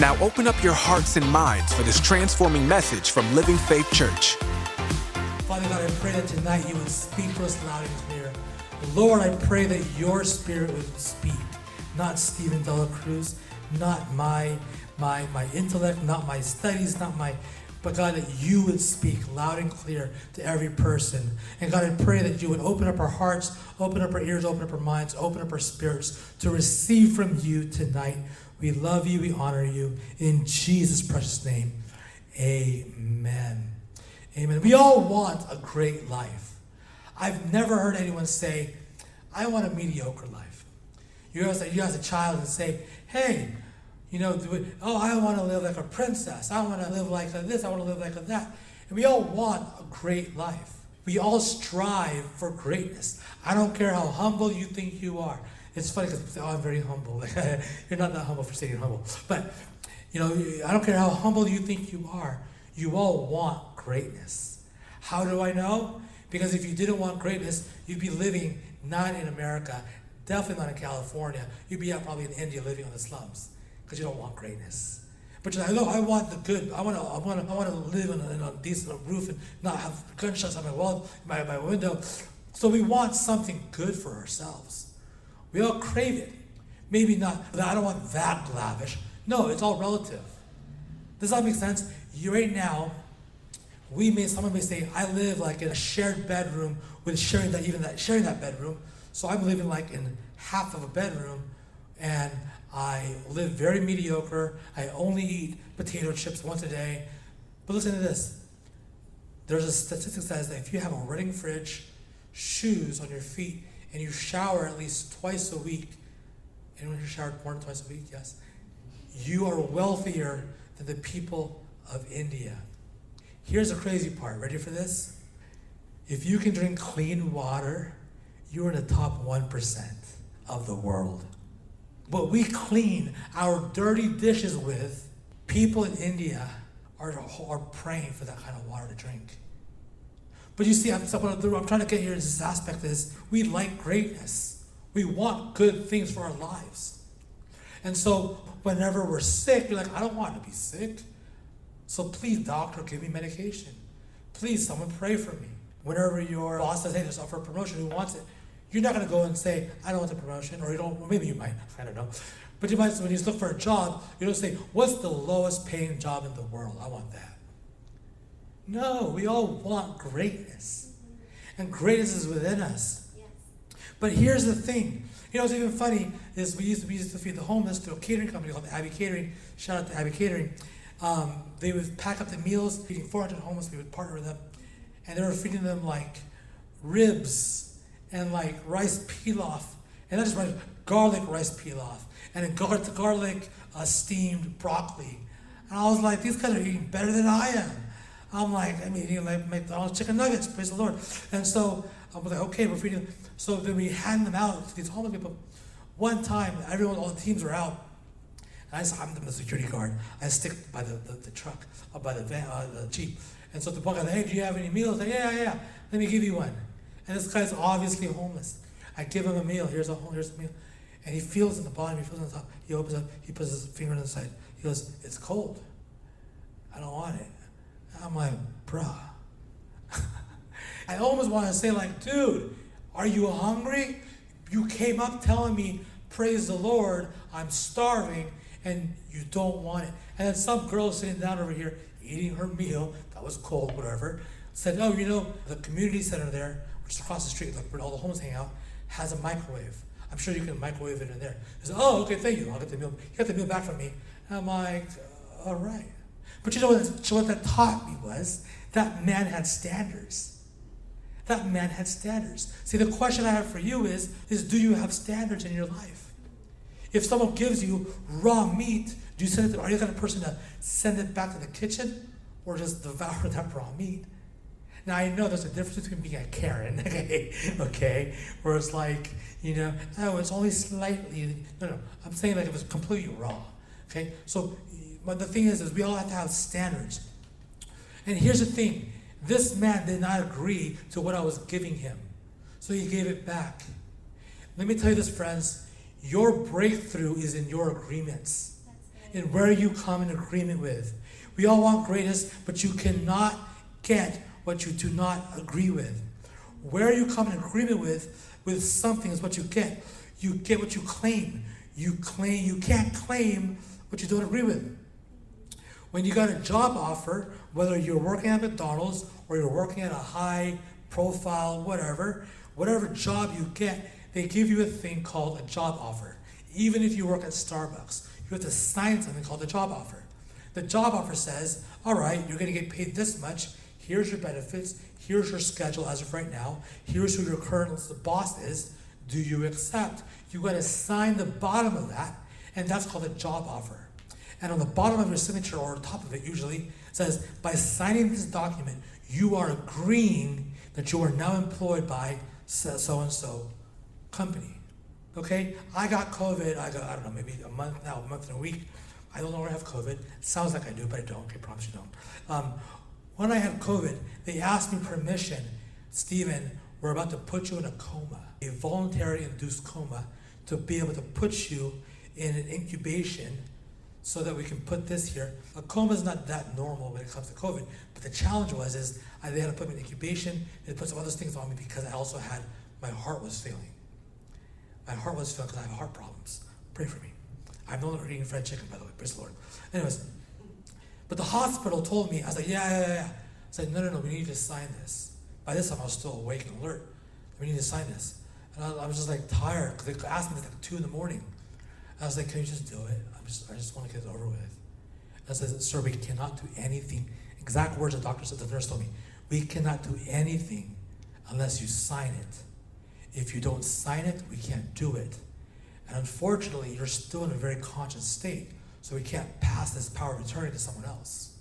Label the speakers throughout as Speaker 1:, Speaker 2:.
Speaker 1: Now open up your hearts and minds for this transforming message from Living Faith Church.
Speaker 2: Father God, I pray that tonight you would speak to us loud and clear. Lord, I pray that your spirit would speak, not Stephen Dela Cruz, not my my my intellect, not my studies, not my but God, that you would speak loud and clear to every person. And God, I pray that you would open up our hearts, open up our ears, open up our minds, open up our spirits to receive from you tonight. We love you, we honor you. In Jesus' precious name, amen. Amen. We all want a great life. I've never heard anyone say, I want a mediocre life. You a, you as a child and say, hey, you know, oh, I want to live like a princess. I want to live like this. I want to live like that. And we all want a great life. We all strive for greatness. I don't care how humble you think you are. It's funny because oh, I'm very humble. You're not that humble for saying humble. But, you know, I don't care how humble you think you are. You all want greatness. How do I know? Because if you didn't want greatness, you'd be living not in America, definitely not in California. You'd be out probably in India living on the slums because you don't want greatness. But you're like, no, I want the good. I want to, I want to, I want to live in a, a decent roof and not have gunshots on my wall, my, my window. So we want something good for ourselves. We all crave it. Maybe not, I don't want that lavish. No, it's all relative. Does that make sense? You right now, we may someone may say, I live like in a shared bedroom with sharing that even that sharing that bedroom. So I'm living like in half of a bedroom and I live very mediocre. I only eat potato chips once a day. But listen to this. There's a statistic that says that if you have a running fridge, shoes on your feet, and you shower at least twice a week, anyone who showered more than twice a week? Yes. You are wealthier than the people of India. Here's the crazy part. Ready for this? If you can drink clean water, you're in the top 1% of the world what we clean our dirty dishes with, people in India are, are praying for that kind of water to drink. But you see, I'm, I'm trying to get here this aspect is we like greatness. We want good things for our lives. And so whenever we're sick, you're like, I don't want to be sick. So please, doctor, give me medication. Please, someone pray for me. Whenever your boss says, hey, there's offer a promotion, who wants it? You're not going to go and say, I don't want the promotion, or you don't, maybe you might, I don't know. But you might, when you look for a job, you don't say, what's the lowest paying job in the world? I want that. No, we all want greatness. And greatness is within us. But here's the thing. You know what's even funny is we used to, we used to feed the homeless to a catering company called Abbey Catering. Shout out to Abbey Catering. Um, they would pack up the meals, feeding 400 homeless. We would partner with them, and they were feeding them like ribs and like rice pilaf, and not just rice, garlic rice pilaf, and a gar- garlic uh, steamed broccoli. And I was like, these guys are eating better than I am. I'm like, I'm eating like McDonald's chicken nuggets, praise the Lord. And so I was like, okay, we're feeding. So then we hand them out to these homeless people. One time, everyone, all the teams were out. And I said, I'm the security guard. I stick by the, the, the truck, uh, by the van, uh, the jeep. And so the one guy, hey, do you have any meals? I Like, yeah, yeah, let me give you one. And this guy's obviously homeless. I give him a meal. Here's a here's a meal. And he feels in the bottom, he feels on the top. He opens up, he puts his finger on the side. He goes, It's cold. I don't want it. I'm like, bruh. I almost want to say, like, dude, are you hungry? You came up telling me, praise the Lord, I'm starving, and you don't want it. And then some girl sitting down over here eating her meal, that was cold, whatever, said, Oh, you know, the community center there, which is across the street, like where all the homeless hang out, has a microwave. I'm sure you can microwave it in there. He said, oh, okay, thank you. I'll get the meal. He got the meal back from me. And I'm like, all right. But you know what, what that taught me was that man had standards. That man had standards. See, the question I have for you is, is do you have standards in your life? If someone gives you raw meat, do you send it to, are you the kind of person to send it back to the kitchen? or just devour that raw meat. Now I know there's a difference between being a Karen, okay, okay, where it's like, you know, oh, it's only slightly. No, no, I'm saying like it was completely raw, okay. So, but the thing is, is we all have to have standards. And here's the thing: this man did not agree to what I was giving him, so he gave it back. Let me tell you this, friends. Your breakthrough is in your agreements, in where you come in agreement with. We all want greatness, but you cannot get what you do not agree with. Where you come in agreement with, with something is what you get. You get what you claim. You claim you can't claim what you don't agree with. When you got a job offer, whether you're working at McDonald's or you're working at a high profile, whatever, whatever job you get, they give you a thing called a job offer. Even if you work at Starbucks, you have to sign something called a job offer. The job offer says, all right, you're going to get paid this much. Here's your benefits. Here's your schedule as of right now. Here's who your current boss is. Do you accept? You got to sign the bottom of that, and that's called a job offer. And on the bottom of your signature, or top of it, usually says, by signing this document, you are agreeing that you are now employed by so and so company. Okay? I got COVID, I got, I don't know, maybe a month now, a month and a week. I don't know where I have COVID. It sounds like I do, but I don't. I promise you don't. Um, when I had COVID, they asked me permission. Stephen, we're about to put you in a coma, a voluntary induced coma, to be able to put you in an incubation so that we can put this here. A coma is not that normal when it comes to COVID, but the challenge was is I, they had to put me in incubation. They put some other things on me because I also had my heart was failing. My heart was failing because I have heart problems. Pray for me. I'm no longer eating fried chicken, by the way. Praise the Lord. Anyways, but the hospital told me, I was like, yeah, yeah, yeah. I said, no, no, no, we need to sign this. By this time, I was still awake and alert. We need to sign this. And I, I was just like tired because they asked me this like 2 in the morning. I was like, can you just do it? Just, I just want to get it over with. I said, sir, we cannot do anything. Exact words the doctor said, the nurse told me. We cannot do anything unless you sign it. If you don't sign it, we can't do it. And unfortunately, you're still in a very conscious state. So we can't pass this power of attorney to someone else.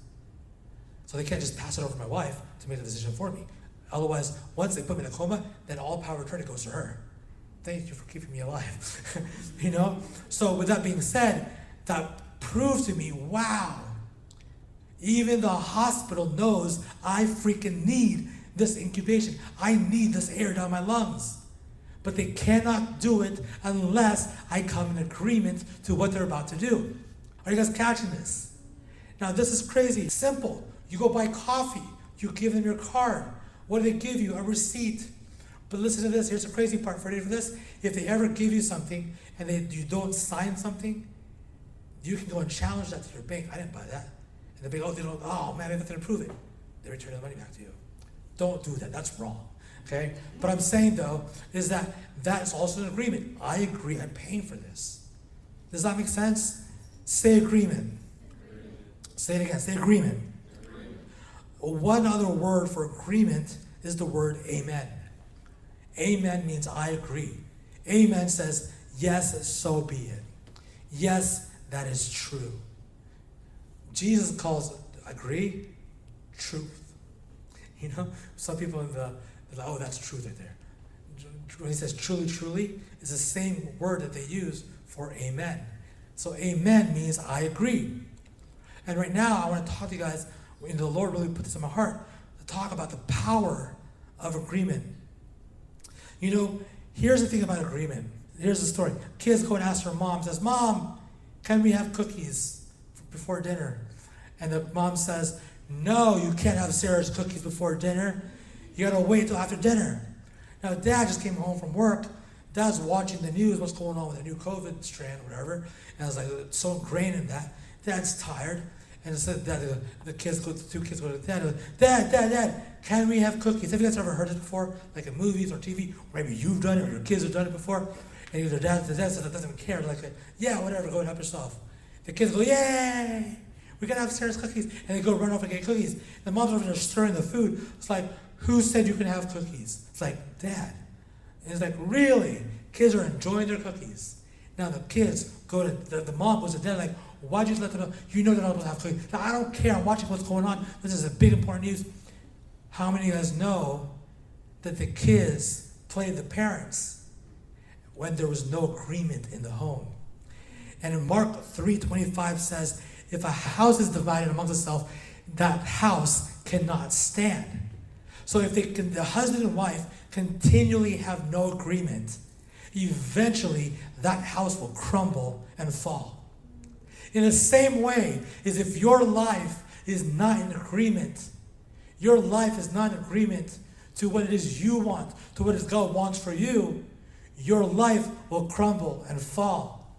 Speaker 2: So they can't just pass it over to my wife to make the decision for me. Otherwise, once they put me in a coma, then all power of attorney goes to her. Thank you for keeping me alive. you know? So with that being said, that proved to me, wow, even the hospital knows I freaking need this incubation. I need this air down my lungs. But they cannot do it unless I come in agreement to what they're about to do. Are you guys catching this? Now, this is crazy. Simple. You go buy coffee, you give them your card. What do they give you? A receipt. But listen to this. Here's the crazy part. For this? If they ever give you something and they, you don't sign something, you can go and challenge that to your bank. I didn't buy that. And the bank, oh, they don't, oh man, I have to prove it. They return the money back to you. Don't do that. That's wrong. Okay? But I'm saying though, is that that's also an agreement. I agree, I'm paying for this. Does that make sense? Say agreement. Say it again. Say agreement. agreement. One other word for agreement is the word amen. Amen means I agree. Amen says, yes, so be it. Yes, that is true. Jesus calls agree truth. You know, some people in the, like, oh, that's truth right there. When he says truly, truly, it's the same word that they use for amen. So amen means I agree. And right now, I want to talk to you guys, and the Lord really put this in my heart, to talk about the power of agreement. You know, here's the thing about agreement. Here's the story. Kids go and ask their mom, says, Mom, can we have cookies before dinner? And the mom says, No, you can't have Sarah's cookies before dinner. You gotta wait till after dinner. Now, dad just came home from work Dad's watching the news, what's going on with the new COVID strand, whatever. And I was like, so ingrained in that. Dad's tired. And said, Dad, the, the kids go, the two kids go to Dad, Dad, Dad, Dad, can we have cookies? Have you guys ever heard this before? Like in movies or TV? Or maybe you've done it or your kids have done it before. And either dad, the dad that doesn't care. Like, yeah, whatever, go and help yourself. The kids go, yay! We gotta have Sarah's cookies. And they go run off and get cookies. The mom's over there stirring the food. It's like, who said you can have cookies? It's like, Dad, and it's like, really? Kids are enjoying their cookies. Now the kids go to, the, the mom goes to dad like, Why'd you let them know? You know they're not supposed to have cookies. Now, I don't care. I'm watching what's going on. This is a big important news. How many of us know that the kids play the parents when there was no agreement in the home? And in Mark 3:25 says, if a house is divided amongst itself, that house cannot stand. So if they can, the husband and wife continually have no agreement, eventually that house will crumble and fall. In the same way is if your life is not in agreement, your life is not in agreement to what it is you want, to what it is God wants for you, your life will crumble and fall.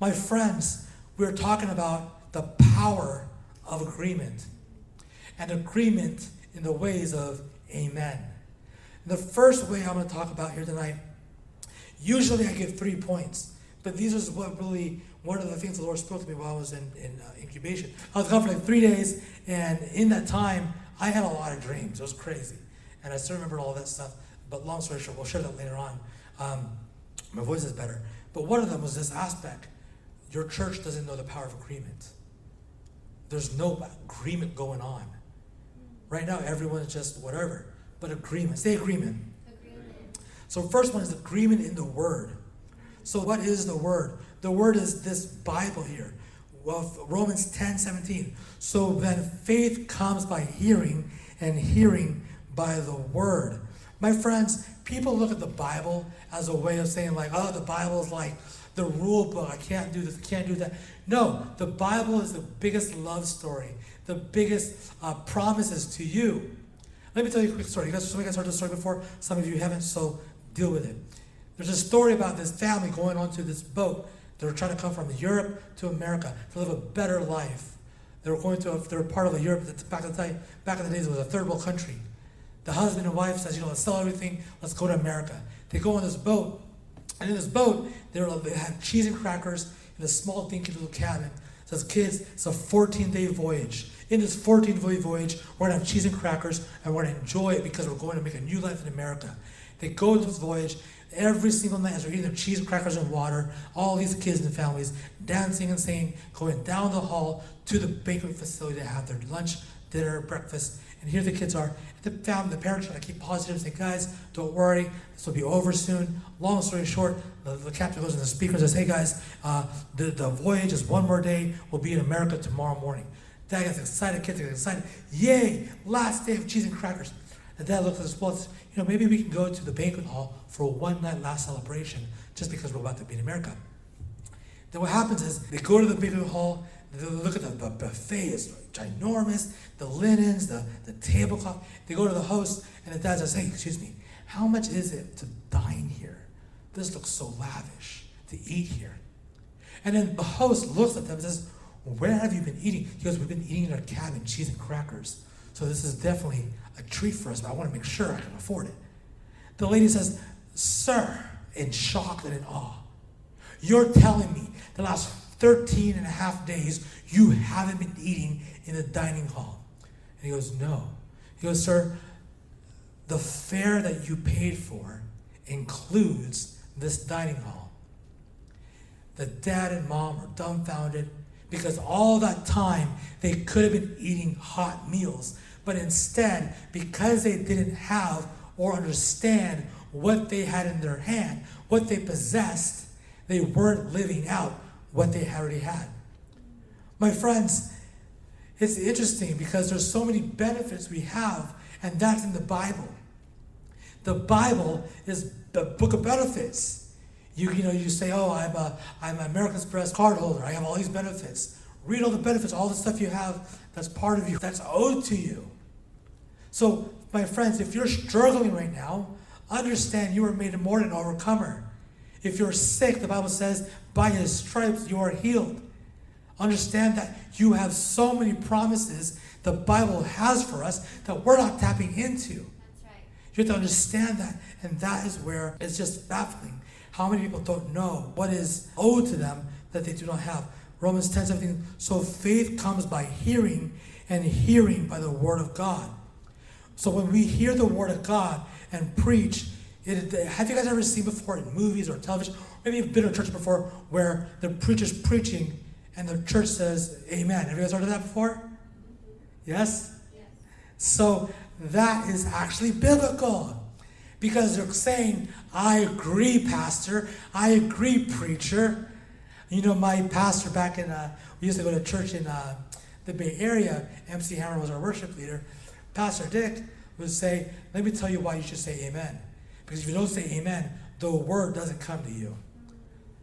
Speaker 2: My friends, we're talking about the power of agreement and agreement in the ways of amen. The first way I'm going to talk about here tonight, usually I give three points, but these are what really one of the things the Lord spoke to me while I was in, in uh, incubation. I was gone for like three days, and in that time, I had a lot of dreams. It was crazy. And I still remember all that stuff. But long story short, we'll share that later on. Um, my voice is better. But one of them was this aspect your church doesn't know the power of agreement. There's no agreement going on. Right now, everyone's just whatever. But agreement. Say agreement. agreement. So, first one is agreement in the Word. So, what is the Word? The Word is this Bible here. Well, Romans 10 17. So then faith comes by hearing, and hearing by the Word. My friends, people look at the Bible as a way of saying, like, oh, the Bible is like the rule book. I can't do this, I can't do that. No, the Bible is the biggest love story, the biggest uh, promises to you. Let me tell you a quick story. You guys, some of you guys heard this story before, some of you haven't, so deal with it. There's a story about this family going onto this boat. They were trying to come from Europe to America to live a better life. They were going to, a, they were part of a Europe, back, in the, day, back in the days, it was a third world country. The husband and wife says, you know, let's sell everything, let's go to America. They go on this boat, and in this boat, they, were, they had cheese and crackers in a small, dinky little cabin. It says, kids, it's a 14-day voyage. In this 14-day voyage, we're gonna have cheese and crackers, and we're gonna enjoy it because we're going to make a new life in America. They go on this voyage, every single night as they're eating their cheese, and crackers, and water, all these kids and families dancing and singing, going down the hall to the banquet facility to have their lunch, dinner, breakfast, and here the kids are. The family, the parents trying to keep positive, say, guys, don't worry, this will be over soon. Long story short, the, the captain goes in the speaker and says, hey guys, uh, the, the voyage is one more day. We'll be in America tomorrow morning. Dad gets excited, kids get excited. Yay, last day of cheese and crackers. And dad looks at us both, you know, maybe we can go to the banquet hall for a one night last celebration just because we're about to be in America. Then what happens is they go to the banquet hall, look at the buffet, it's ginormous, the linens, the, the tablecloth. They go to the host, and the dad says, Hey, excuse me, how much is it to dine here? This looks so lavish to eat here. And then the host looks at them and says, Where have you been eating? He goes, We've been eating in our cabin, cheese and crackers. So this is definitely a treat for us, but I want to make sure I can afford it. The lady says, Sir, in shock and in awe, you're telling me the last 13 and a half days you haven't been eating in the dining hall? And he goes, No. He goes, Sir, the fare that you paid for includes this dining hall. The dad and mom are dumbfounded because all that time they could have been eating hot meals. But instead, because they didn't have or understand what they had in their hand, what they possessed, they weren't living out what they already had. My friends, it's interesting because there's so many benefits we have, and that's in the Bible. The Bible is the book of benefits. You, you know, you say, oh, I'm a I'm an American Express card holder. I have all these benefits. Read all the benefits, all the stuff you have that's part of you, that's owed to you. So, my friends, if you're struggling right now, understand you are made more than an overcomer. If you're sick, the Bible says, by his stripes you are healed. Understand that you have so many promises the Bible has for us that we're not tapping into. Right. You have to understand that. And that is where it's just baffling. How many people don't know what is owed to them that they do not have? Romans 10 17. So faith comes by hearing, and hearing by the word of God. So when we hear the word of God and preach, it, have you guys ever seen before in movies or television? Maybe you've been to a church before where the preacher's preaching And the church says, Amen. Have you guys heard of that before? Yes? yes? So that is actually biblical. Because they're saying, I agree, Pastor. I agree, preacher. You know, my pastor back in, uh, we used to go to church in uh, the Bay Area. MC Hammer was our worship leader. Pastor Dick would say, Let me tell you why you should say amen. Because if you don't say amen, the word doesn't come to you.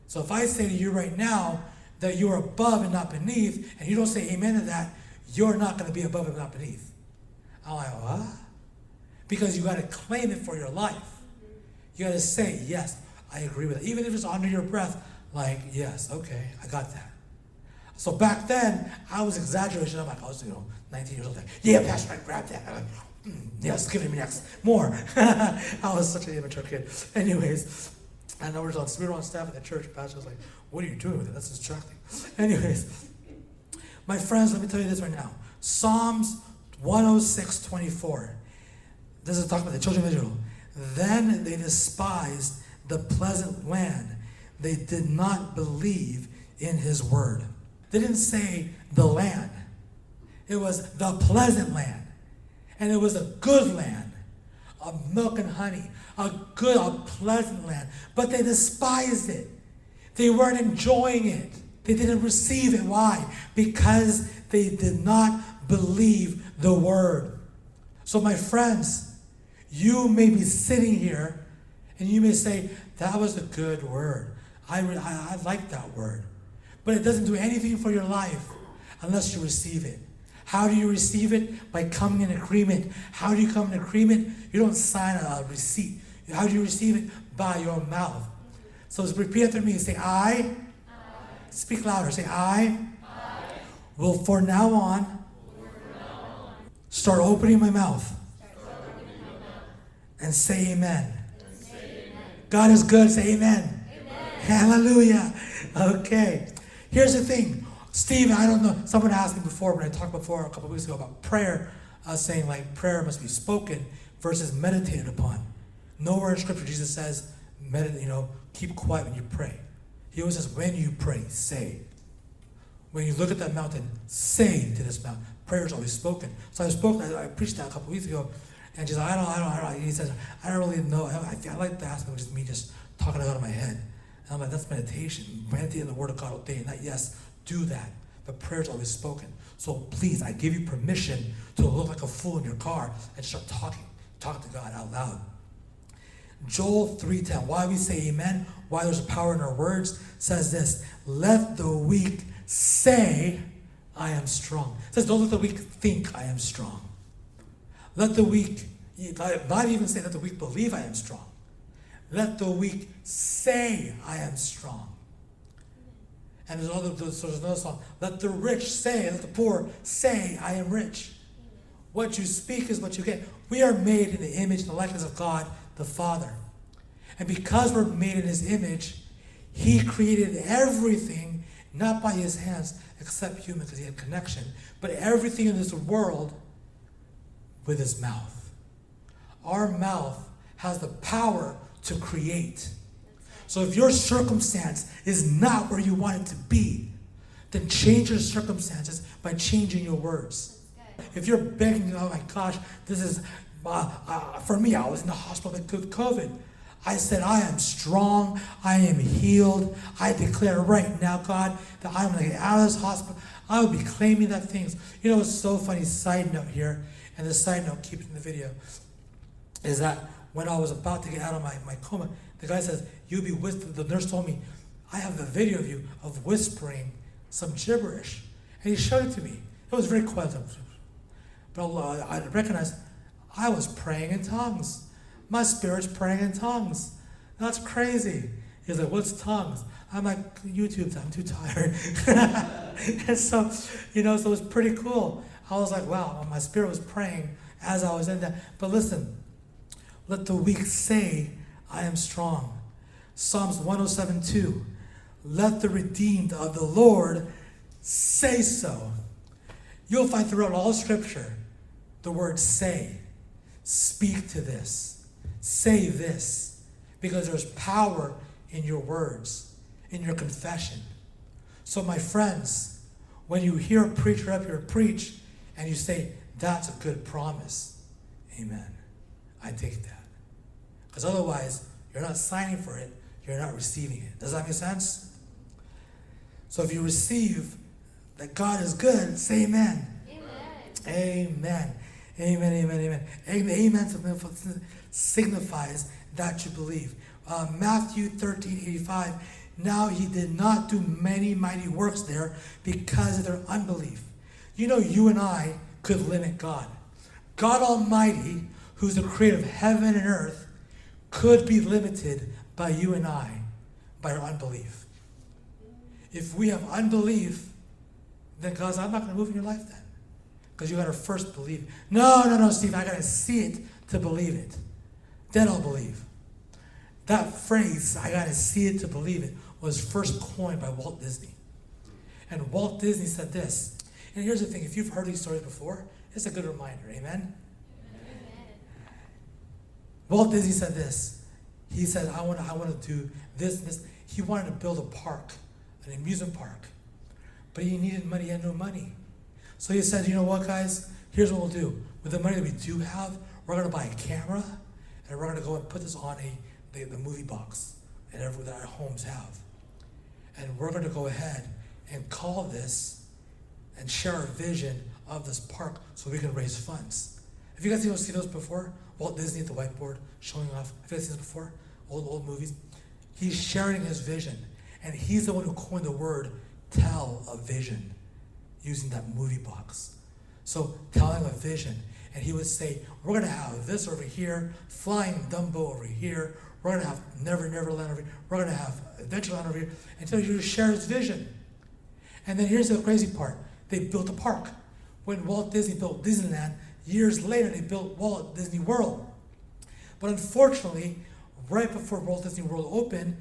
Speaker 2: So if I say to you right now that you're above and not beneath, and you don't say amen to that, you're not going to be above and not beneath. I'm like, what? Because you got to claim it for your life. You got to say, yes, I agree with it. Even if it's under your breath, like, yes, okay, I got that. So back then, I was exaggerating. I'm like, I was, you know, 19 years old. Like, yeah, Pastor, I grabbed that. I'm like, mm, yes, give me next. More. I was such an immature kid. Anyways, I we were on, we were on staff at the church. Pastor was like, what are you doing with it? That's distracting. Anyways, my friends, let me tell you this right now. Psalms 106, 24. This is talking about the children of Israel. Then they despised the pleasant land. They did not believe in his word. They didn't say the land, it was the pleasant land. And it was a good land of milk and honey, a good, a pleasant land. But they despised it. They weren't enjoying it. They didn't receive it. Why? Because they did not believe the word. So, my friends, you may be sitting here and you may say, That was a good word. I, I, I like that word. But it doesn't do anything for your life unless you receive it. How do you receive it? By coming in agreement. How do you come in agreement? You don't sign a receipt. How do you receive it? By your mouth. So repeat after me. Say, I. I. Speak louder. Say, I. I. Will for now on, start opening my mouth, and say amen. God is good. Say amen. amen. Hallelujah. Okay. Here's the thing. Steve, I don't know. Someone asked me before when I talked before a couple weeks ago about prayer, uh, saying like prayer must be spoken versus meditated upon. Nowhere in Scripture Jesus says, you know, keep quiet when you pray. He always says, when you pray, say. When you look at that mountain, say to this mountain. Prayer is always spoken. So I spoke, I, I preached that a couple weeks ago, and she's like, I don't, I don't, I don't. He says, I don't really know. I, I like the aspect of just me just talking out of my head. And I'm like, that's meditation. Meditate in the Word of God all day night. Yes, do that. But prayer is always spoken. So please, I give you permission to look like a fool in your car and start talking. Talk to God out loud. Joel 3:10. Why we say amen, why there's power in our words, says this: let the weak say, I am strong. It says, don't let the weak think I am strong. Let the weak, not even say that the weak believe I am strong. Let the weak say I am strong. And there's another, there's another song. Let the rich say, let the poor say, I am rich. What you speak is what you get. We are made in the image and the likeness of God the Father. And because we're made in His image, He created everything not by His hands, except human because He had connection, but everything in this world with His mouth. Our mouth has the power to create. So if your circumstance is not where you want it to be, then change your circumstances by changing your words. If you're begging, oh my gosh, this is uh, uh, for me, I was in the hospital with COVID. I said, I am strong. I am healed. I declare right now, God, that I'm going to get out of this hospital. I will be claiming that things. You know, it's so funny. Side note here, and the side note, keep it in the video, is that when I was about to get out of my, my coma, the guy says, You'll be with the nurse told me, I have a video of you of whispering some gibberish. And he showed it to me. It was very quiet. But uh, I recognized I was praying in tongues. My spirit's praying in tongues. That's crazy. He's like, What's tongues? I'm like, YouTube, I'm too tired. and so, you know, so it was pretty cool. I was like, wow, my spirit was praying as I was in that. But listen, let the weak say, I am strong. Psalms 107 2. Let the redeemed of the Lord say so. You'll find throughout all scripture the word say. Speak to this. Say this. Because there's power in your words, in your confession. So, my friends, when you hear a preacher up here preach and you say, that's a good promise, amen. I take that. Because otherwise, you're not signing for it, you're not receiving it. Does that make sense? So if you receive that God is good, say amen. Amen. Amen. Amen, amen, amen. Amen signifies that you believe. Uh, Matthew 13, 85. Now he did not do many mighty works there because of their unbelief. You know, you and I could limit God. God Almighty, who's the creator of heaven and earth, could be limited by you and I by our unbelief. If we have unbelief, then God's, I'm not going to move in your life then. Because you got to first believe. No, no, no, Steve, I got to see it to believe it. Then I'll believe. That phrase, I got to see it to believe it, was first coined by Walt Disney. And Walt Disney said this. And here's the thing if you've heard these stories before, it's a good reminder. Amen? Walt Disney said this. He said, I want, to I want to do this, this. He wanted to build a park, an amusement park. But he needed money, he had no money. So he said, you know what, guys? Here's what we'll do. With the money that we do have, we're going to buy a camera, and we're going to go and put this on a the, the movie box that, every, that our homes have. And we're going to go ahead and call this and share our vision of this park so we can raise funds. Have you guys ever seen those before? Walt Disney at the whiteboard showing off. Have you guys seen this before? Old, old movies. He's sharing his vision. And he's the one who coined the word tell a vision using that movie box. So telling a vision. And he would say, we're going to have this over here, flying Dumbo over here. We're going to have Never Never Land over here. We're going to have Adventureland over here. Until he would share his vision. And then here's the crazy part. They built a park. When Walt Disney built Disneyland, Years later, they built Walt Disney World. But unfortunately, right before Walt Disney World opened,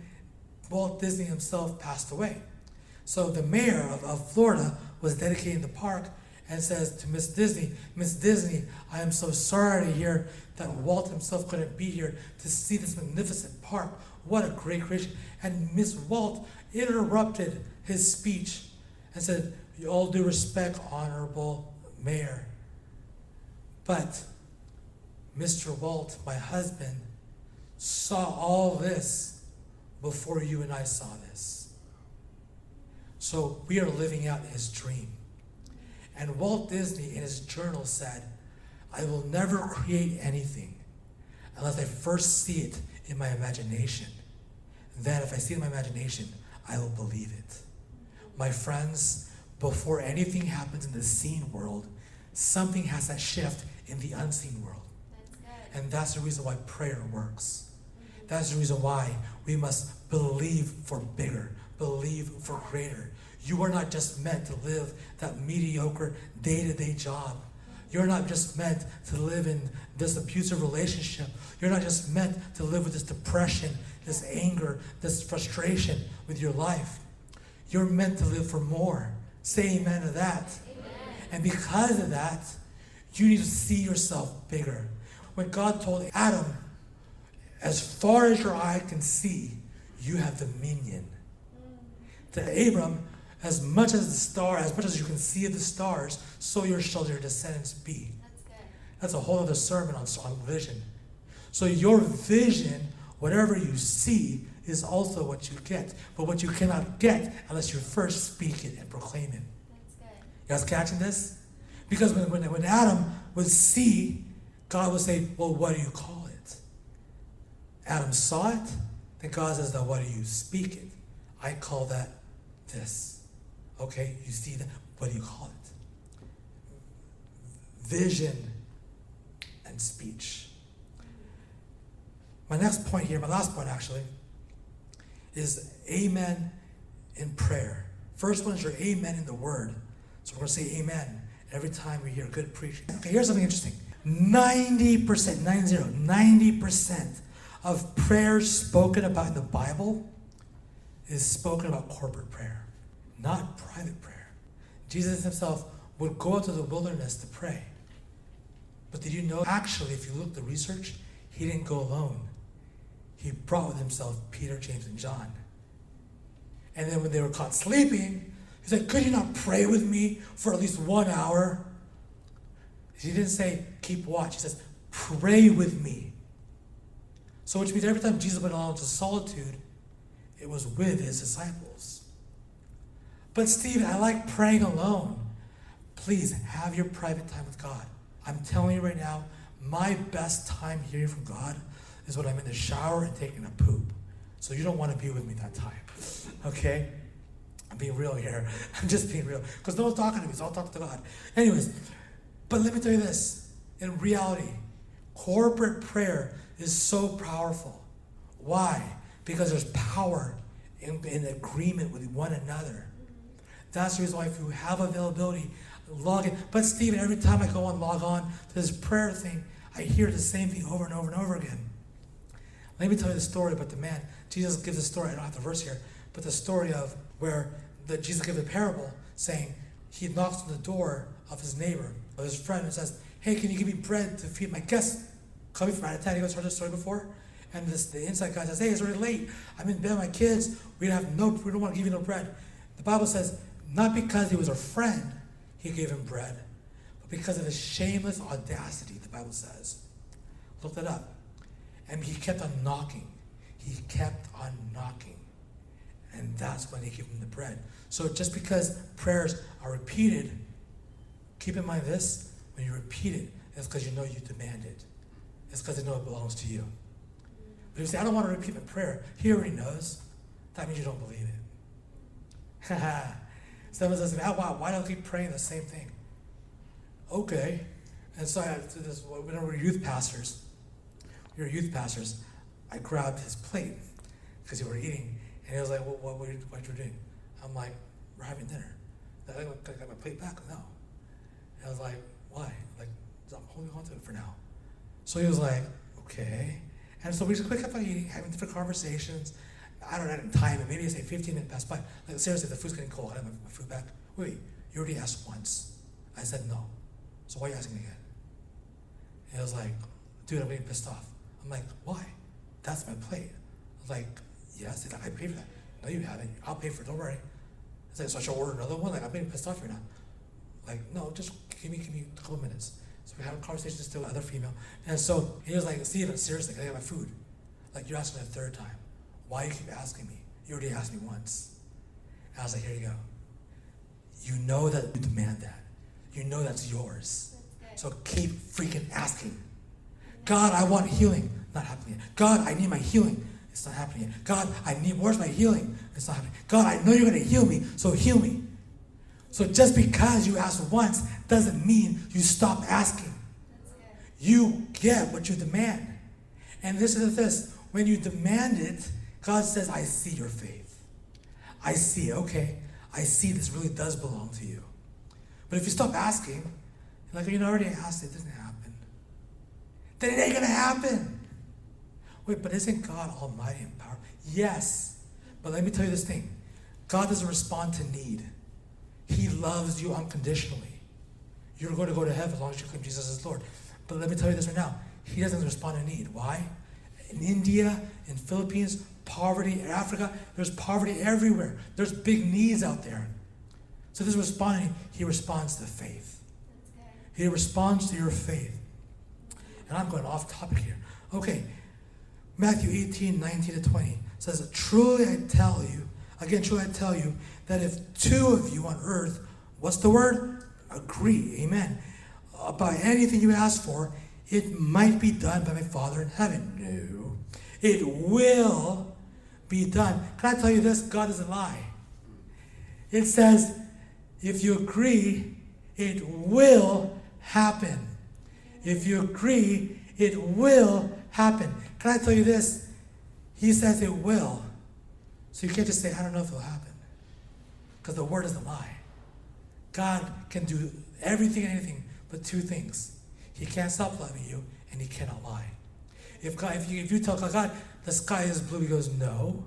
Speaker 2: Walt Disney himself passed away. So the mayor of, of Florida was dedicating the park and says to Miss Disney, Miss Disney, I am so sorry to hear that Walt himself couldn't be here to see this magnificent park. What a great creation. And Miss Walt interrupted his speech and said, "You All due respect, honorable mayor. But Mr. Walt, my husband, saw all this before you and I saw this. So we are living out his dream. And Walt Disney, in his journal, said, I will never create anything unless I first see it in my imagination. Then, if I see it in my imagination, I will believe it. My friends, before anything happens in the seen world, something has to shift in the unseen world. That's and that's the reason why prayer works. Mm-hmm. That's the reason why we must believe for bigger, believe for greater. You are not just meant to live that mediocre day to day job. You're not just meant to live in this abusive relationship. You're not just meant to live with this depression, this anger, this frustration with your life. You're meant to live for more. Say amen to that. Amen. And because of that, you need to see yourself bigger. When God told Adam, as far as your eye can see, you have dominion. To Abram, as much as the star, as much as you can see the stars, so your shall your descendants be. That's, That's a whole other sermon on, on vision. So your vision, whatever you see, is also what you get. But what you cannot get unless you first speak it and proclaim it. That's good. You guys catching this? Because when, when, when Adam would see, God would say, Well, what do you call it? Adam saw it, then God says, Now, what do you speak it? I call that this. Okay, you see that? What do you call it? Vision and speech. My next point here, my last point actually, is amen in prayer. First one is your amen in the word. So we're going to say amen every time we hear good preaching. Okay, here's something interesting 90%, 90, 90% of prayers spoken about in the Bible is spoken about corporate prayer, not private prayer. Jesus himself would go out to the wilderness to pray. But did you know, actually, if you look the research, he didn't go alone. He brought with himself Peter, James, and John. And then when they were caught sleeping, He said, Could you not pray with me for at least one hour? He didn't say, Keep watch. He says, Pray with me. So, which means every time Jesus went along to solitude, it was with his disciples. But, Steve, I like praying alone. Please have your private time with God. I'm telling you right now, my best time hearing from God is when I'm in the shower and taking a poop. So you don't want to be with me that time. Okay? I'm being real here. I'm just being real. Because no one's talking to me, so I'll talk to God. Anyways, but let me tell you this. In reality, corporate prayer is so powerful. Why? Because there's power in, in agreement with one another. That's the reason why if you have availability, log in. But Stephen, every time I go and log on to this prayer thing, I hear the same thing over and over and over again. Let me tell you the story about the man. Jesus gives a story, I don't have the verse here, but the story of where the, Jesus gives a parable saying he knocks on the door of his neighbor, of his friend, and says, Hey, can you give me bread to feed my guests coming from out of town? You guys heard this story before? And this, the inside guy says, Hey, it's already late. I'm in bed with my kids. We have no we don't want to give you no bread. The Bible says, not because he was a friend, he gave him bread, but because of his shameless audacity, the Bible says. Look that up. And he kept on knocking. He kept on knocking. And that's when he gave him the bread. So just because prayers are repeated, keep in mind this when you repeat it, it's because you know you demand it. It's because you know it belongs to you. But you say, I don't want to repeat my prayer, he already knows. That means you don't believe it. Someone says, why, why do I keep praying the same thing? Okay. And so I, this, whenever we're youth pastors, we were youth pastors, I grabbed his plate because we were eating. And he was like, well, what, what, what you doing? I'm like, we're having dinner. I got my plate back? No. And I was like, why? Like, I'm holding on to it for now. So he was like, okay. And so we just eating, having different conversations. I don't know, time it. Maybe I say 15 minutes past by. Like, seriously, the food's getting cold. I have my, food back. Wait, you already asked once. I said no. So why are you asking again? And he was like, dude, I'm getting pissed off. I'm like, why? That's my plate. I was like, yes, yeah. I paid for that. No, you haven't. I'll pay for it. Don't worry. I like, so I should order another one? Like, I'm getting pissed off right now. Like, no, just give me, give me a couple minutes. So we had a conversation still with other female. And so he was like, Steven, seriously, can I got my food. Like, you're asking a third time. Why you keep asking me? You already asked me once. And I was like, here you go. You know that you demand that. You know that's yours. So keep freaking asking. God, I want healing. Not happening. yet. God, I need my healing. It's not happening. yet. God, I need where's my healing? It's not happening. God, I know you're gonna heal me, so heal me. So just because you ask once doesn't mean you stop asking. You get what you demand. And this is this. When you demand it, God says, I see your faith. I see, okay, I see this really does belong to you. But if you stop asking, like you already asked, it doesn't happen. Then it ain't gonna happen. Wait, but isn't God almighty and powerful? Yes. But let me tell you this thing. God doesn't respond to need. He loves you unconditionally. You're going to go to heaven as long as you claim Jesus as Lord. But let me tell you this right now. He doesn't respond to need. Why? In India, in Philippines, poverty, in Africa, there's poverty everywhere. There's big needs out there. So this responding, he responds to faith. He responds to your faith. And I'm going off topic here. Okay, Matthew 18, 19 to 20 says, Truly I tell you, again, truly I tell you, that if two of you on earth, what's the word? Agree, amen. Uh, About anything you ask for, it might be done by my Father in heaven. No. It will be done. Can I tell you this? God doesn't lie. It says, if you agree, it will happen. If you agree, it will happen. Can I tell you this? He says it will. So you can't just say, I don't know if it'll happen. Because the word doesn't lie. God can do everything and anything but two things. He can't stop loving you, and he cannot lie. If God, if you if you tell God, the sky is blue, he goes, No.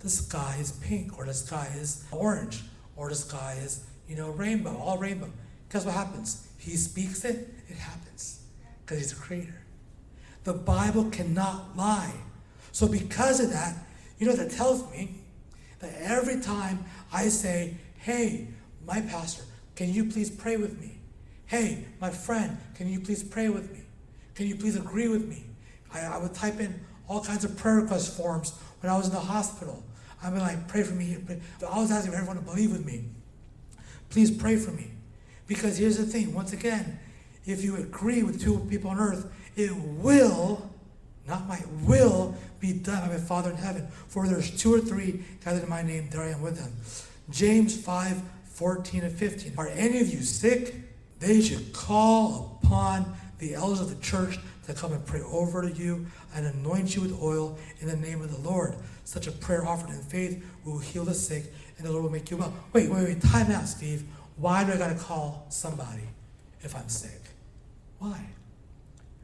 Speaker 2: The sky is pink, or the sky is orange, or the sky is, you know, rainbow, all rainbow. Guess what happens? He speaks it, it happens. Because he's a creator. The Bible cannot lie. So because of that, you know that tells me that every time I say, Hey, my pastor, can you please pray with me? Hey, my friend, can you please pray with me? Can you please agree with me? I, I would type in all kinds of prayer request forms when I was in the hospital. I'd be like, pray for me. I was asking everyone to believe with me. Please pray for me. Because here's the thing once again, if you agree with two people on earth, it will, not might, will be done by my Father in heaven. For there's two or three gathered in my name, there I am with them. James 5 14 and 15. Are any of you sick? They should call upon the elders of the church to come and pray over to you and anoint you with oil in the name of the Lord. Such a prayer offered in faith will heal the sick and the Lord will make you well. Wait, wait, wait, time out, Steve. Why do I gotta call somebody if I'm sick? Why?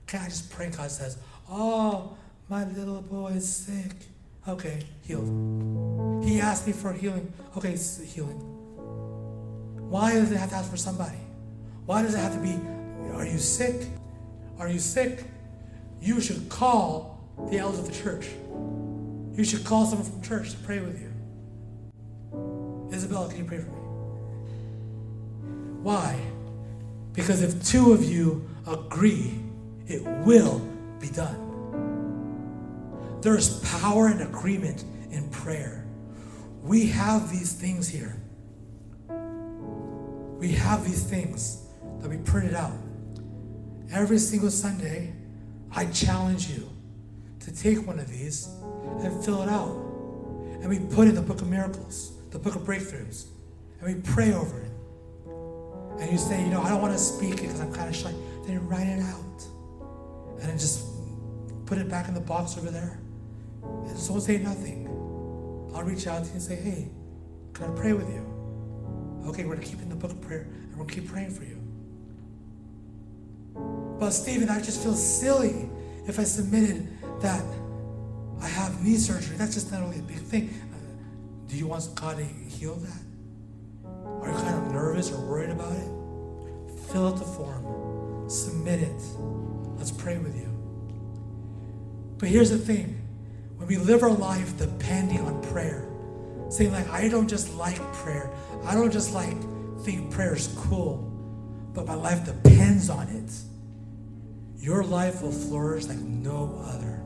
Speaker 2: Can't I just pray? God says, Oh, my little boy is sick. Okay, healed. He asked me for healing. Okay, it's healing. Why does it have to ask for somebody? Why does it have to be, are you sick? Are you sick? You should call the elders of the church. You should call someone from church to pray with you. Isabella, can you pray for me? Why? Because if two of you agree, it will be done. There's power and agreement in prayer. We have these things here. We have these things that we printed out. Every single Sunday, I challenge you to take one of these and fill it out. And we put it in the book of miracles, the book of breakthroughs, and we pray over it. And you say, you know, I don't want to speak it because I'm kind of shy. Then you write it out. And then just put it back in the box over there. And so say nothing. I'll reach out to you and say, hey, can I pray with you? Okay, we're going to keep in the book of prayer and we'll keep praying for you. But Stephen, I just feel silly if I submitted that I have knee surgery. That's just not really a big thing. Uh, do you want God to heal that? Are you kind of nervous or worried about it? Fill out the form, submit it. Let's pray with you. But here's the thing when we live our life depending on prayer, saying, like, I don't just like prayer, I don't just like think prayer is cool, but my life depends on it. Your life will flourish like no other.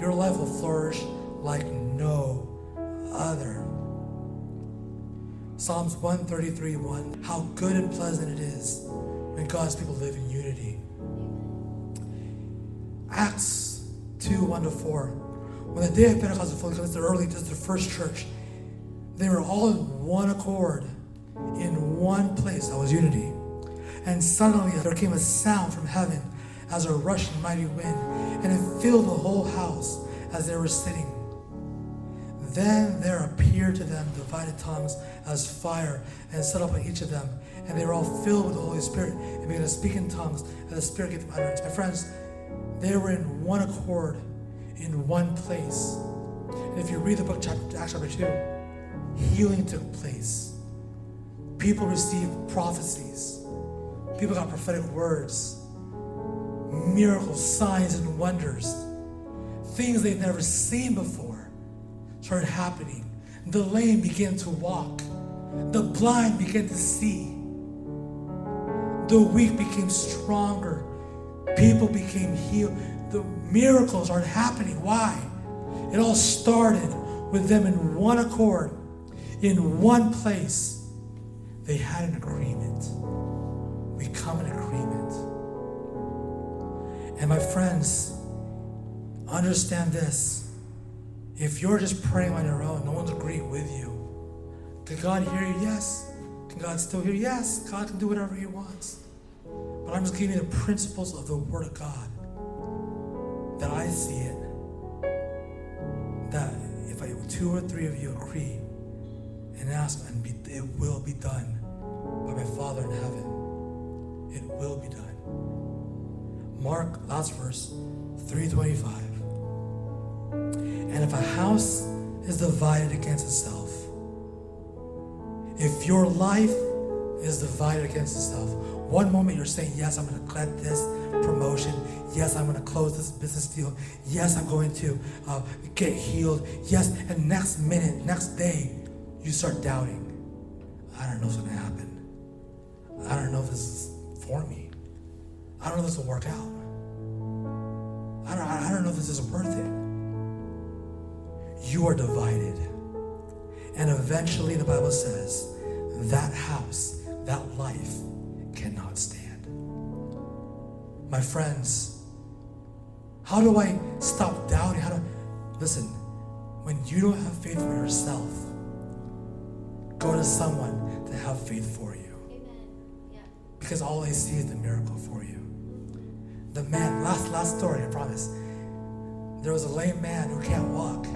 Speaker 2: Your life will flourish like no other. Psalms 133 1. How good and pleasant it is when God's people live in unity. Acts 2 1 to 4. When the day of Pentecost was fully, the early, is the first church, they were all in one accord, in one place. That was unity. And suddenly there came a sound from heaven as a rushing mighty wind, and it filled the whole house as they were sitting. Then there appeared to them divided tongues as fire and set upon each of them, and they were all filled with the Holy Spirit and began to speak in tongues, and the Spirit gave them utterance. My friends, they were in one accord, in one place. And if you read the book, chapter, Acts chapter 2, healing took place. People received prophecies. People got prophetic words, miracles, signs, and wonders. Things they've never seen before started happening. The lame began to walk. The blind began to see. The weak became stronger. People became healed. The miracles aren't happening. Why? It all started with them in one accord, in one place. They had an agreement. We come in agreement. And my friends, understand this. If you're just praying on your own, no one's agreeing with you. Can God hear you? Yes. Can God still hear you? Yes. God can do whatever He wants. But I'm just giving you the principles of the Word of God. That I see it. That if I, two or three of you agree and ask, and be, it will be done by my Father in heaven. It will be done. Mark, last verse, 325. And if a house is divided against itself, if your life is divided against itself, one moment you're saying, Yes, I'm going to get this promotion. Yes, I'm going to close this business deal. Yes, I'm going to uh, get healed. Yes, and next minute, next day, you start doubting. I don't know what's going to happen. I don't know if this is for me. I don't know if this will work out. I don't, I don't know if this is worth it. You are divided. And eventually, the Bible says, that house, that life cannot stand. My friends, how do I stop doubting? How do listen? When you don't have faith for yourself, go to someone to have faith for you. Yeah. Because all they see is the miracle for you. The man, last last story, I promise. There was a lame man who can't walk.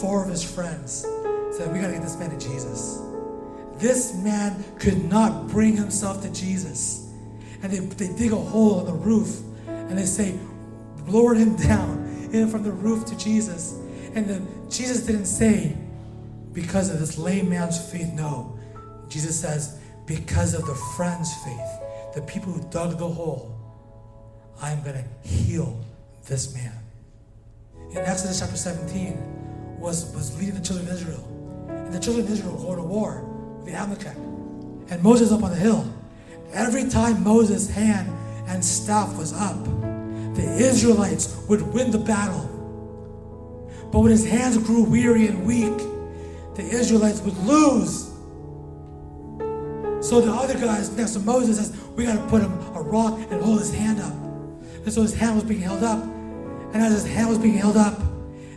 Speaker 2: Four of his friends said, We gotta get this man to Jesus. This man could not bring himself to Jesus. And they, they dig a hole in the roof and they say, lower him down in from the roof to Jesus. And then Jesus didn't say, because of this lame man's faith. No. Jesus says, because of the friend's faith, the people who dug the hole, I'm going to heal this man. In Exodus chapter 17, was, was leading the children of Israel. And the children of Israel were going to war the Amalekite. And Moses up on the hill. Every time Moses' hand and staff was up, the Israelites would win the battle. But when his hands grew weary and weak, the Israelites would lose. So the other guys next to Moses says, we got to put him a rock and hold his hand up. And so his hand was being held up. And as his hand was being held up,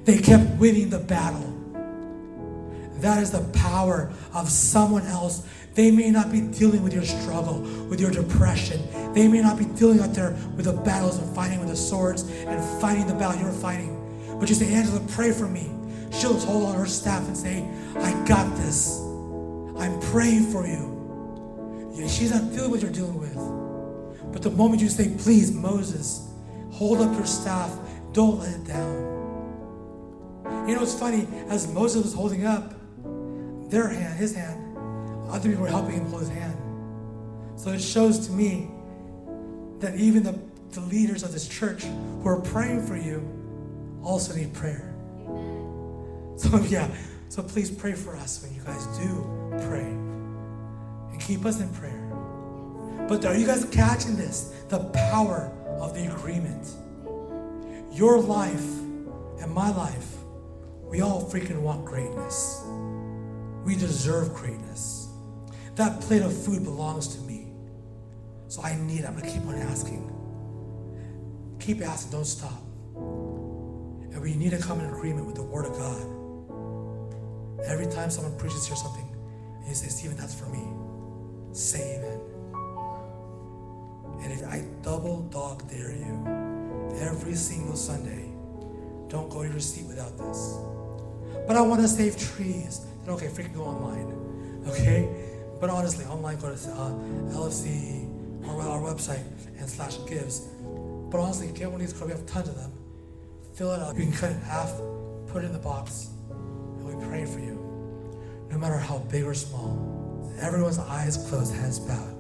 Speaker 2: they kept winning the battle. That is the power of someone else they may not be dealing with your struggle, with your depression. They may not be dealing out there with the battles and fighting with the swords and fighting the battle you're fighting. But you say, Angela, pray for me. She'll hold on her staff and say, I got this. I'm praying for you. Yeah, she's not dealing with what you're dealing with. But the moment you say, please, Moses, hold up your staff, don't let it down. You know, it's funny, as Moses was holding up their hand, his hand, other people were helping him hold his hand. So it shows to me that even the, the leaders of this church who are praying for you also need prayer. So, yeah, so please pray for us when you guys do pray. And keep us in prayer. But are you guys catching this? The power of the agreement. Your life and my life, we all freaking want greatness. We deserve greatness. That plate of food belongs to me. So I need it. I'm going to keep on asking. Keep asking, don't stop. And we need to come in agreement with the Word of God. Every time someone preaches here something, and you say, Stephen, that's for me, say amen. And if I double dog dare you, every single Sunday, don't go to your seat without this. But I want to save trees. Okay, freaking go online. Okay? But honestly, online, go to uh, LFC or our website and slash gives. But honestly, get one of these cards. We have tons of them. Fill it up. You can cut it in half, put it in the box, and we pray for you. No matter how big or small. Everyone's eyes closed, heads bowed.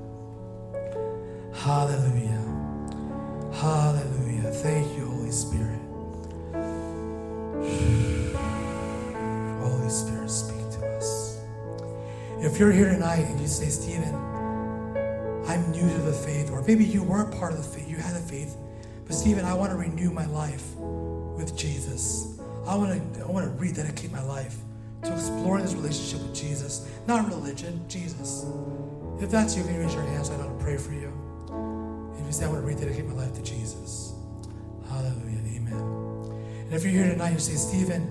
Speaker 2: Hallelujah. Hallelujah. Thank you, Holy Spirit. If you're here tonight and you say, Stephen, I'm new to the faith, or maybe you weren't part of the faith, you had the faith, but Stephen, I want to renew my life with Jesus. I want to, I want to rededicate my life to exploring this relationship with Jesus, not religion, Jesus. If that's you, can you raise your hands, I don't pray for you? If you say, I want to rededicate my life to Jesus. Hallelujah. Amen. And if you're here tonight, you say, Stephen,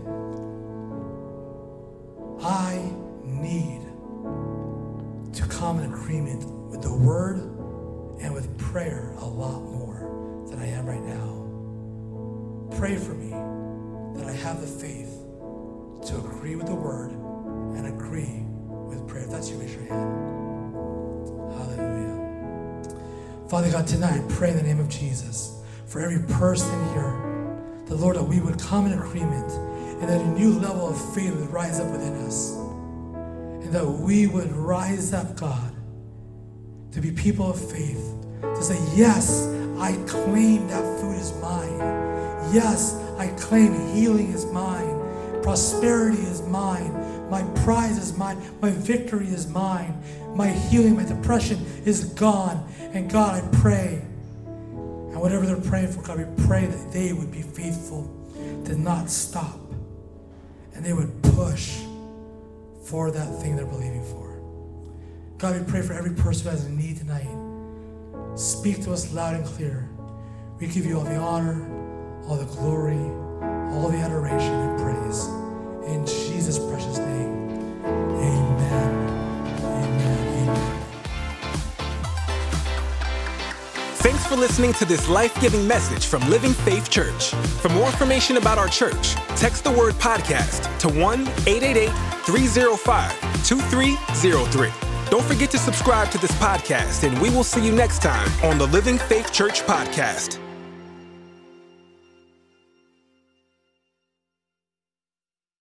Speaker 2: I need to come in agreement with the word and with prayer a lot more than I am right now. Pray for me that I have the faith to agree with the word and agree with prayer. If that's you, raise your hand. Hallelujah. Father God, tonight I pray in the name of Jesus for every person here, the Lord, that we would come in agreement and that a new level of faith would rise up within us that we would rise up, God, to be people of faith, to say, Yes, I claim that food is mine. Yes, I claim healing is mine, prosperity is mine, My prize is mine. My victory is mine. My healing, my depression is gone. And God, I pray. And whatever they're praying for, God, we pray that they would be faithful, to not stop, and they would push for that thing they're believing for. God, we pray for every person who has a need tonight. Speak to us loud and clear. We give you all the honor, all the glory, all the adoration and praise. In Jesus' precious name. Amen.
Speaker 1: Thanks for listening to this life giving message from Living Faith Church. For more information about our church, text the word podcast to 1 888 305 2303. Don't forget to subscribe to this podcast, and we will see you next time on the Living Faith Church podcast.